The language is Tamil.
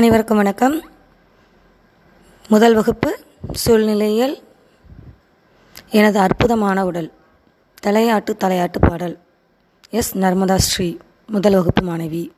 அனைவருக்கும் வணக்கம். முதல் வகுப்பு சூழ்நிலையில் எனது அற்புதமான உடல் தலையாட்டு தலையாட்டு பாடல் எஸ். நர்மதா ஸ்ரீ முதல் வகுப்பு மாணவி.